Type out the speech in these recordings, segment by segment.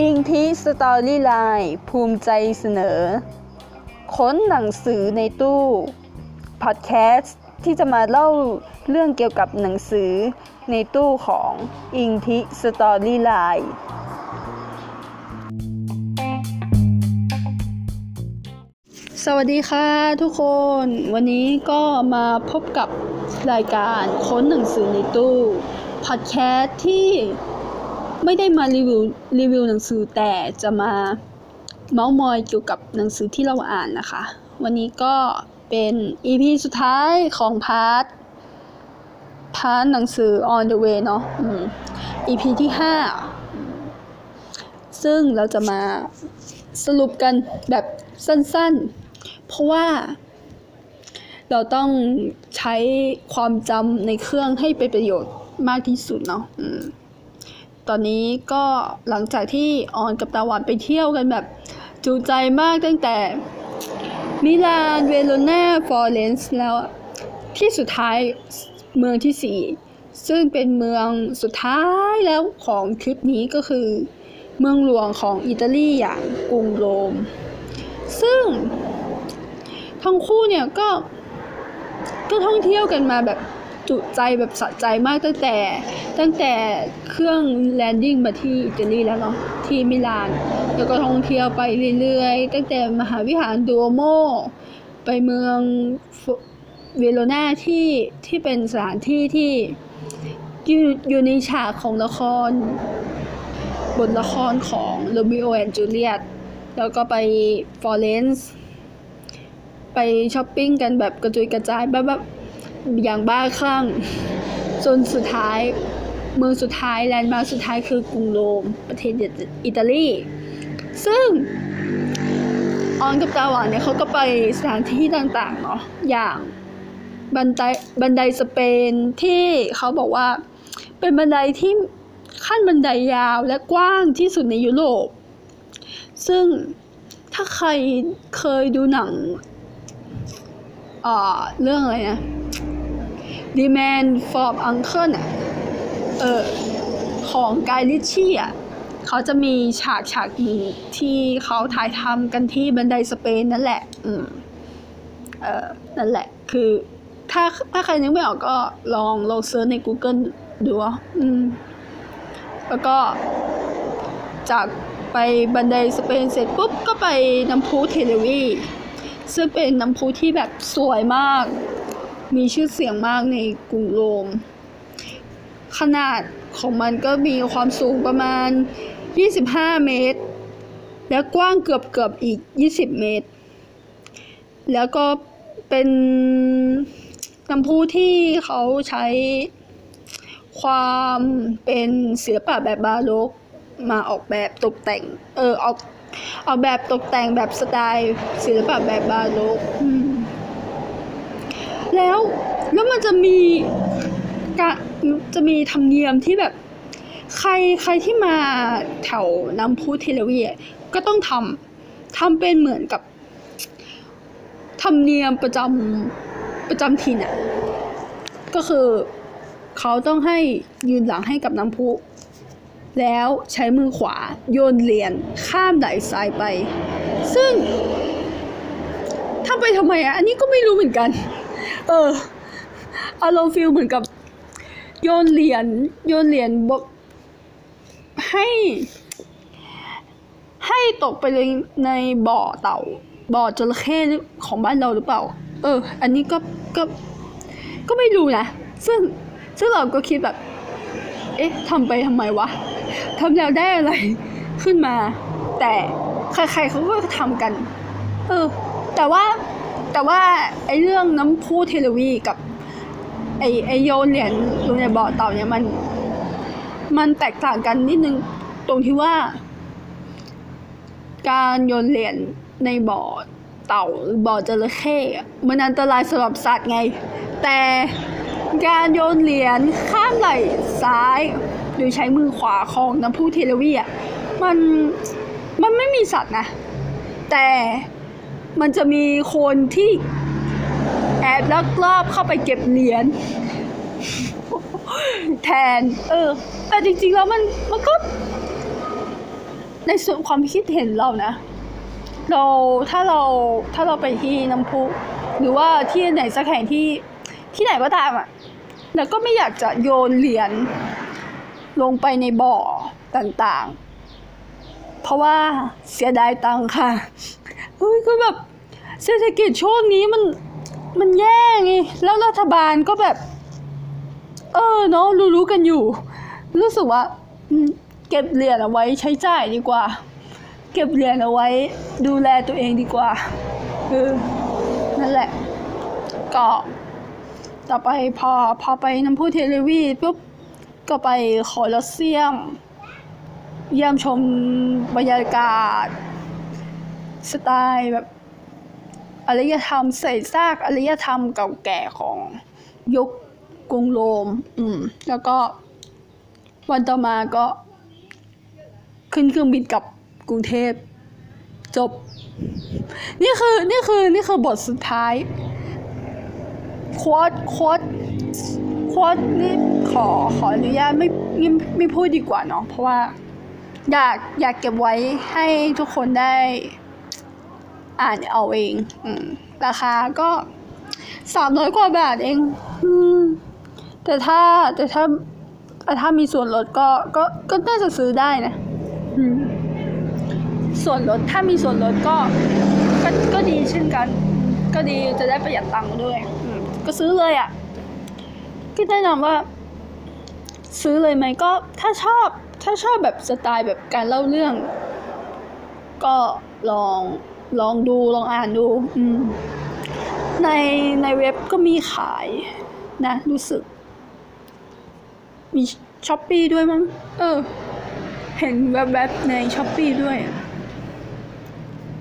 อิงทิ Storyline ภูมิใจเสนอ ค้นหนังสือในตู้พอดแคสต์ที่จะมาเล่าเรื่องเกี่ยวกับหนังสือในตู้ของอิงทิ Storyline สวัสดีค่ะทุกคน วันนี้ก็มาพบกับรายการค้นหนังสือในตู้ พอดแคสต์ที่ไม่ได้มารีวิวรีวิวหนังสือแต่จะมาเมาส์มอยเกี่ยวกับหนังสือที่เราอ่านนะคะ วันนี้ก็เป็น EP สุดท้ายของ part part หนังสือ on the way เนาะอ EP ที่ 5 ซึ่งเราจะมาสรุปกันแบบสั้นๆ เพราะว่าเราต้องใช้ความจำในเครื่องให้เป็นประโยชน์ มากที่สุดเนาะตอนนี้ก็หลังจากที่ออนกับตาหวานไปเที่ยวกันแบบจุใจมากตั้งแต่มิลานเวโรนาฟลอเรนซ์แล้วที่สุดท้ายเมืองที่สี่ซึ่งเป็นเมืองสุดท้ายแล้วของทริปนี้ก็คือ เมืองหลวงของอิตาลีอย่างกรุงโรม ซึ่ง ทั้งคู่เนี่ยก็ก็ท่องเที่ยวกันมาแบบ จุใจแบบสะใจมากตั้งแต่ตั้งแต่เครื่องแลนดิ้งมาที่อิตาลีแล้วเนาะที่มิลาน แล้วก็ท่องเที่ยวไปเรื่อยๆ ตั้งแต่มหาวิหารดูโอโม ไปเมืองเวโรนาที่ที่เป็นสถานที่ที่อยู่อยู่ในฉากของละคร บทละครของ Romeo and Juliet แล้วก็ไปฟลอเรนซ์ไปช้อปปิ้งกันแบบกระจุยกระจายแบบ อย่างบ้าคลั่งจนสุดท้าย เมืองสุดท้ายแลนด์มาร์คสุดท้ายคือกรุงโรมประเทศอิตาลี ซึ่งออนกับตาหวานเนี่ยเขาก็ไปสถานที่ต่างๆเนาะอย่างบันไดบันไดสเปนที่เขาบอกว่าเป็นบันไดที่ขั้นบันไดยาวและกว้างที่สุดในยุโรป ซึ่งถ้าใครเคยดูหนังอ่าเรื่องอะไรนะ Demand for Uncle อะเออของกายลิชี่อะเขาจะมีฉากฉากหนึ่งที่เขาถ่ายทำกันที่บันไดสเปนนั่นแหละ อืม เออนั่นแหละ คือถ้าถ้าใครนึกไม่ออกก็ลองลองเซิร์ชใน Google ดูอะอืม แล้วก็จากไปบันไดสเปนเสร็จปุ๊บ ก็ไปน้ำพุเทเลวีซึ่งเป็นน้ำพุที่แบบสวยมาก มีชื่อเสียงมากในกรุงโรม ขนาดของมันก็มีความสูงประมาณ 25 เมตร แล้วกว้างเกือบเกือบอีก 20 เมตร แล้วก็เป็นน้ำพุที่เขาใช้ความเป็นศิลปะแบบบาโลกมาออกแบบตกแต่ง เออออกออกแบบตกแต่งแบบสไตล์ศิลปะแบบบาโลก แล้วแล้วมันจะมีกะจะมีธรรมเนียมที่แบบ ใครใครที่มาแถวน้ำพุเทเลวีก็ต้องทำทำเป็นเหมือนกับธรรมเนียมประจำประจำถิ่นอะก็คือเขาต้องให้ยืนหลังให้กับน้ำพุแล้วใช้มือขวาโยนเหรียญข้ามไหลซ้ายไป ซึ่งทำไปทำไมอะอันนี้ก็ไม่รู้เหมือนกัน เออ อารมณ์ฟิลเหมือนกับ โยนเหรียญโยนเหรียญบอกให้ ให้ตกไปเลยในบ่อเต่า บ่อจระเข้ของบ้านเราหรือเปล่า เออ อันนี้ก็ก็ ก็ไม่รู้นะ ซึ่งซึ่งเราก็คิดแบบ เอ๊ะทำไปทำไมวะทำแล้วได้อะไรขึ้นมา แต่ใครๆเขาก็ทำกัน เออ แต่ว่า แต่ว่าไอ้เรื่องน้ำพุเทลวีกับไอ้ไอโยนเหรียญลงในบ่อเต่าเนี่ยมัน มันแตกต่างกันนิดนึงตรงที่ว่า การโยนเหรียญในบ่อเต่าหรือบ่อจระเข้มันอันตรายสำหรับสัตว์ไง แต่การโยนเหรียญข้ามไหล่ซ้าย โดยใช้มือขวาของน้ำพุเทลวีอะมันมันไม่มีสัตว์นะ แต่ มันจะมีคนที่แอบลักลอบเข้าไปเก็บเหรียญแทน เออ แต่จริงๆแล้วมันมันก็ ในส่วนความคิดเห็นเรานะ เราถ้าเราถ้าเราไปที่น้ำพุ หรือว่าที่ไหนสักแห่งที่ที่ไหนก็ตามอะแล้วก็ไม่อยากจะโยนเหรียญลงไปในบ่อต่างๆ เพราะว่าเสียดายตังค่ะ เฮ้ยก็แบบเศรษฐกิจช่วงนี้มันมันแย่ไงแล้วรัฐบาลก็แบบ เออเนาะรู้ๆกันอยู่ รู้สึกว่าเก็บเหรียญเอาไว้ใช้จ่ายดีกว่า เก็บเหรียญเอาไว้ดูแลตัวเองดีกว่าเออนั่นแหละ ก็ต่อไปพอพอไปน้ำพุเทเลวีปุ๊บก็ไปคอลอสเซียม เยี่ยมชมบรรยากาศ สไตล์แบบอารยธรรมเศษซากอารยธรรมเก่าแก่ของยุคกรุงโรม อืม แล้วก็วันต่อมาก็ขึ้นเครื่องบินกลับกรุงเทพจบ นี่คือนี่คือนี่คือบทสุดท้ายโค้ดโค้ดโค้ดนี่ขอขออนุญาตไม่ไม่ไม่พูดดีกว่าเนาะเพราะว่า อยากอยากเก็บไว้ให้ทุกคนได้ อ่านเอาเองอราคาก็สามร้อยกว่าบาทเองอแต่ถ้าแต่ถ้าแต่ถ้ามีส่วนลดก็ก็ก็น่าจะซื้อได้นะส่วนลดถ้ามีส่วนลดก็ก็ก็ดีเช่นกัน ก็ดีจะได้ประหยัดตังค์ด้วยก็ซื้อเลยอะ่ะก็แนะนำว่า ซื้อเลยไหมก็ถ้าชอบ ถ้าชอบแบบสไตล์แบบการเล่าเรื่อง ก็ลอง ลองดูลองอ่านดูในในเว็บก็มีขายนะ รู้สึก มีShopee ด้วยมั้ง เออ เห็นแวบๆใน Shopee ด้วย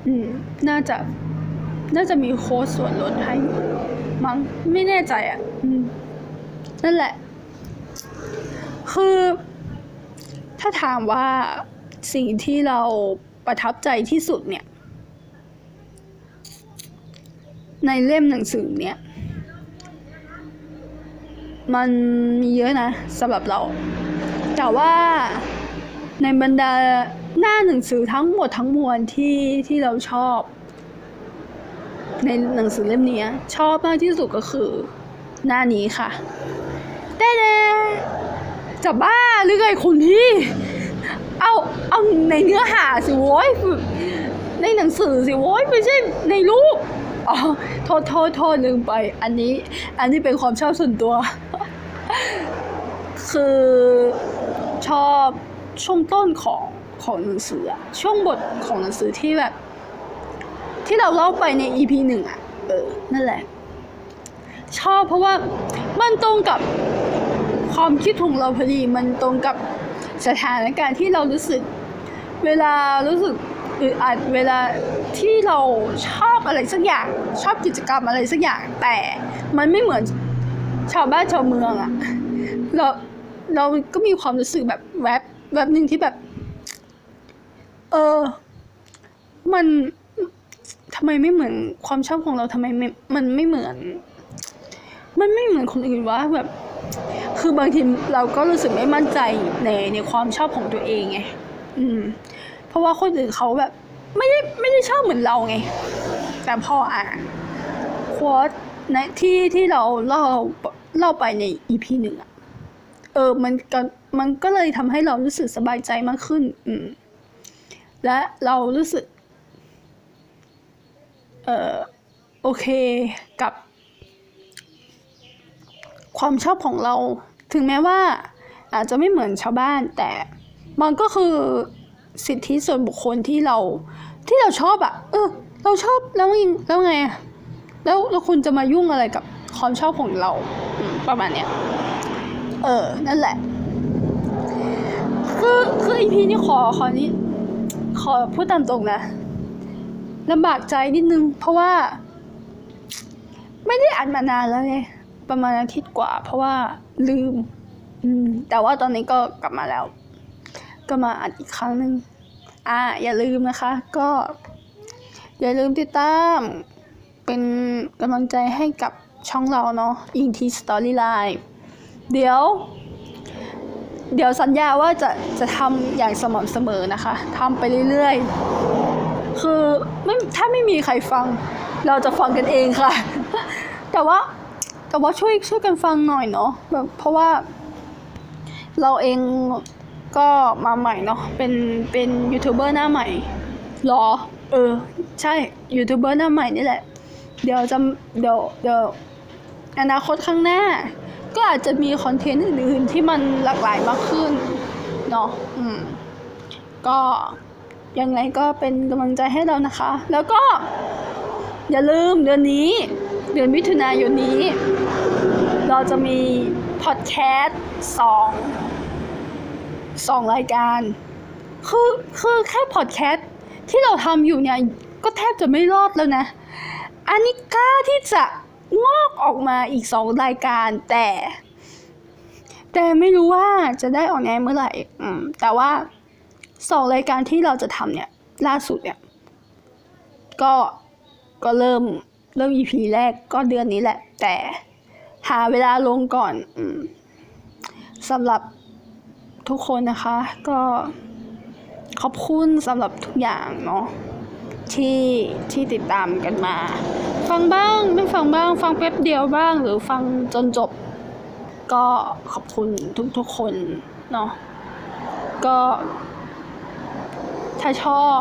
อืม น่าจะ น่าจะมีโค้ดส่วนลดให้ มั้ง ไม่แน่ใจอะ อืม นั่นแหละ คือ ถ้าถามว่าสิ่งที่เราประทับใจที่สุดเนี่ย ในเล่มหนังสือเนี่ย มันมีเยอะนะสำหรับเรา แต่ว่าในบรรดาหน้าหนังสือทั้งหมดทั้งมวลที่ที่เราชอบ ในหนังสือเล่มนี้ชอบมากที่สุดก็คือ หน้านี้ค่ะเด้เดจะบ้าหรือไงคุณพี่ เอาเอาในเนื้อหาสิโว้ยในหนังสือสิโว้ยไม่ใช่ในรูป อ๋อโทษโทษโทษลืมไป อันนี้ อันนี้เป็นความชอบส่วนตัว คือชอบช่วงต้นของของหนังสืออะช่วงบทของหนังสือที่แบบ ที่เราเล่าไปใน EP หนึ่งอะเออ นั่นแหละ ชอบเพราะว่ามันตรงกับความคิดของเราพอดี มันตรงกับสถานการณ์ที่เรารู้สึก เวลารู้สึก อึดอัดเวลาที่เราชอบอะไรสักอย่างชอบกิจกรรมอะไรสักอย่าง แต่มันไม่เหมือนชาวบ้านชาวเมืองอะเราเราก็มีความรู้สึกแบบแวบแวบหนึ่งที่แบบ เออ มันทำไมไม่เหมือนความชอบของเราทำไมไมมันไม่เหมือน มันไม่เหมือนคนอื่นวะแบบ คือบางทีเราก็รู้สึกไม่มั่นใจในในความชอบของตัวเองไงอืม เพราะว่าคนอื่นเขาแบบไม่ได้ไม่ได้ชอบเหมือนเราไง แต่พออ่านโค้ดในที่ที่เราเล่าเล่าไปในอีพีหนึ่งอะเออมันก็มันก็เลยทำให้เรารู้สึกสบายใจมากขึ้น อืม และเรารู้สึก เออโอเคกับ ความชอบของเรา ถึงแม้ว่า อาจจะไม่เหมือนชาวบ้าน แต่มันก็คือ สิทธิส่วนบุคคลที่เรา ที่เราชอบอะเออ เราชอบแล้วยังแล้วไงอะแล้วแล้วคุณจะมายุ่งอะไรกับความชอบของเราประมาณเนี้ยเออ นั่นแหละ คือคืออีพีนี้ขอขอนี้ ขอพูดตามตรงนะลำบากใจนิดนึง เพราะว่า ไม่ได้อ่านมานานแล้วไงประมาณอาทิตย์กว่า เพราะว่าลืม อืม แต่ว่าตอนนี้ก็กลับมาแล้ว ก็มาอ่านอีกครั้งหนึ่งอ่าอย่าลืมนะคะ ก็ อย่าลืมติดตาม เป็นกำลังใจให้กับช่องเราเนาะอิงทีสตอรี่ไลน์เดี๋ยว เดี๋ยวสัญญาว่าจะจะทำอย่างสม่ำเสมอนะคะทำไปเรื่อยๆ คือไม่ถ้าไม่มีใครฟัง เราจะฟังกันเองค่ะ แต่ว่าแต่ว่าช่วยช่วยกันฟังหน่อยเนาะแบบเพราะว่า เราเอง ก็มาใหม่เนาะเป็นเป็นยูทูบเบอร์หน้าใหม่หรอ เออ ใช่ยูทูบเบอร์หน้าใหม่นี่แหละ เดี๋ยวจะเดี๋ยวเดี๋ยวอนาคตข้างหน้า ก็อาจจะมีคอนเทนต์อื่นๆ ที่มันหลากหลายมากขึ้นเนาะอืมก็ยังไงก็เป็นกำลังใจให้เรานะคะ แล้วก็ อย่าลืมเดือนนี้ เดือนมิถุนายนนี้ เราจะมีพอดแคสต์สอง สองรายการ คือคือแค่พอดแคสต์ที่เราทำอยู่เนี่ย ก็แทบจะไม่รอดแล้วนะ อันนี้กล้าที่จะงอกออกมาอีกสองรายการแต่ แต่ไม่รู้ว่าจะได้ออนแอร์เมื่อไหร่อืมแต่ว่าสองรายการที่เราจะทำเนี่ย ล่าสุดเนี่ย ก็ก็เริ่มเริ่ม EP แรกก็เดือนนี้แหละ แต่หาเวลาลงก่อนอืมสำหรับ ทุกคนนะคะ ก็ขอบคุณสำหรับทุกอย่างเนาะที่ที่ติดตามกันมา ฟังบ้างไม่ฟังบ้าง ฟังแป๊บเดียวบ้าง หรือฟังจนจบ ก็ขอบคุณทุกๆคนเนาะก็ ถ้าชอบ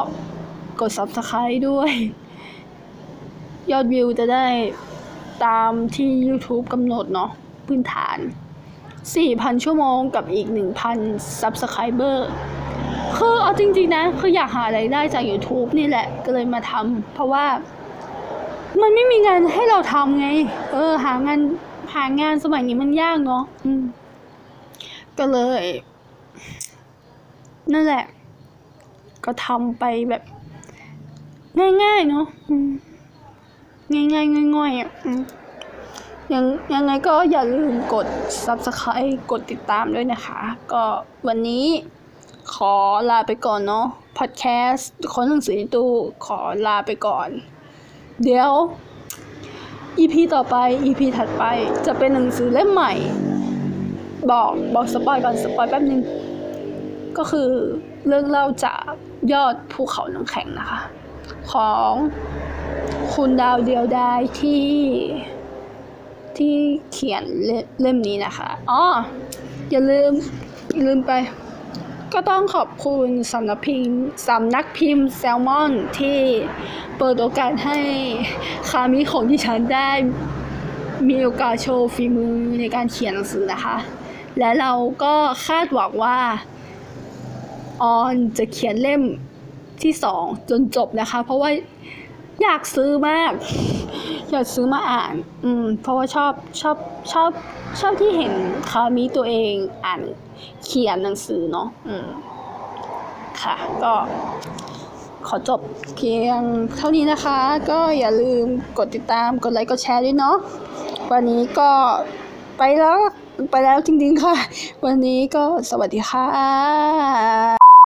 กด subscribe ด้วย ยอดวิวจะได้ตามที่ YouTube กำหนดเนาะพื้นฐาน 4,000 ชั่วโมงกับอีก 1,000 subscriber คือเอาจริง ๆ นะ คืออยากหาไรายได้จาก YouTube นี่แหละ ก็เลยมาทำเพราะว่ามันไม่มีงานให้เราทำไง เออ หางานหางานสมัยนี้มันยากเนาะอืมก็เลย นั่นแหละ ก็ทำไปแบบ ง่ายๆเนาะง่ายๆง่อยๆอะ ยังยังไงก็อย่าลืมกด subscribe กดติดตามด้วยนะคะ ก็วันนี้ขอลาไปก่อนเนาะ podcast คนหนังสือในตู้ขอลาไปก่อน เดี๋ยว EP ต่อไป EP ถัดไปจะเป็นหนังสือเล่มใหม่ บอกบอกสปอยก่อนสปอยแป๊บนึง ก็คือเรื่องเล่าจากยอดภูเขาน้ำแข็งนะคะ ของคุณดาวเดียวดายที่ ที่เขียนเล่เล่มนี้นะคะอ๋ออย่าลืมอย่าลืมไป ก็ต้องขอบคุณสำนักพิมพ์สำนักพิมพ์แซลมอนที่เปิดโอกาสให้คามิของที่ฉันได้มีโอกาสโชว์ฝีมือในการเขียนหนังสือนะคะ และเราก็คาดหวังว่า ออนจะเขียนเล่มที่สองจนจบนะคะ เพราะว่า อยากซื้อมาก อยากซื้อมาอ่าน อืม เพราะว่าชอบชอบชอบชอบที่เห็นคามิตัวเองอ่านเขียนหนังสือเนาะอืม ค่ะ ก็ขอจบเพียงเท่านี้นะคะ ก็อย่าลืมกดติดตามกดไลค์กดแชร์ด้วยเนาะวันนี้ก็ไปแล้วไปแล้วจริงๆค่ะ วันนี้ก็สวัสดีค่ะ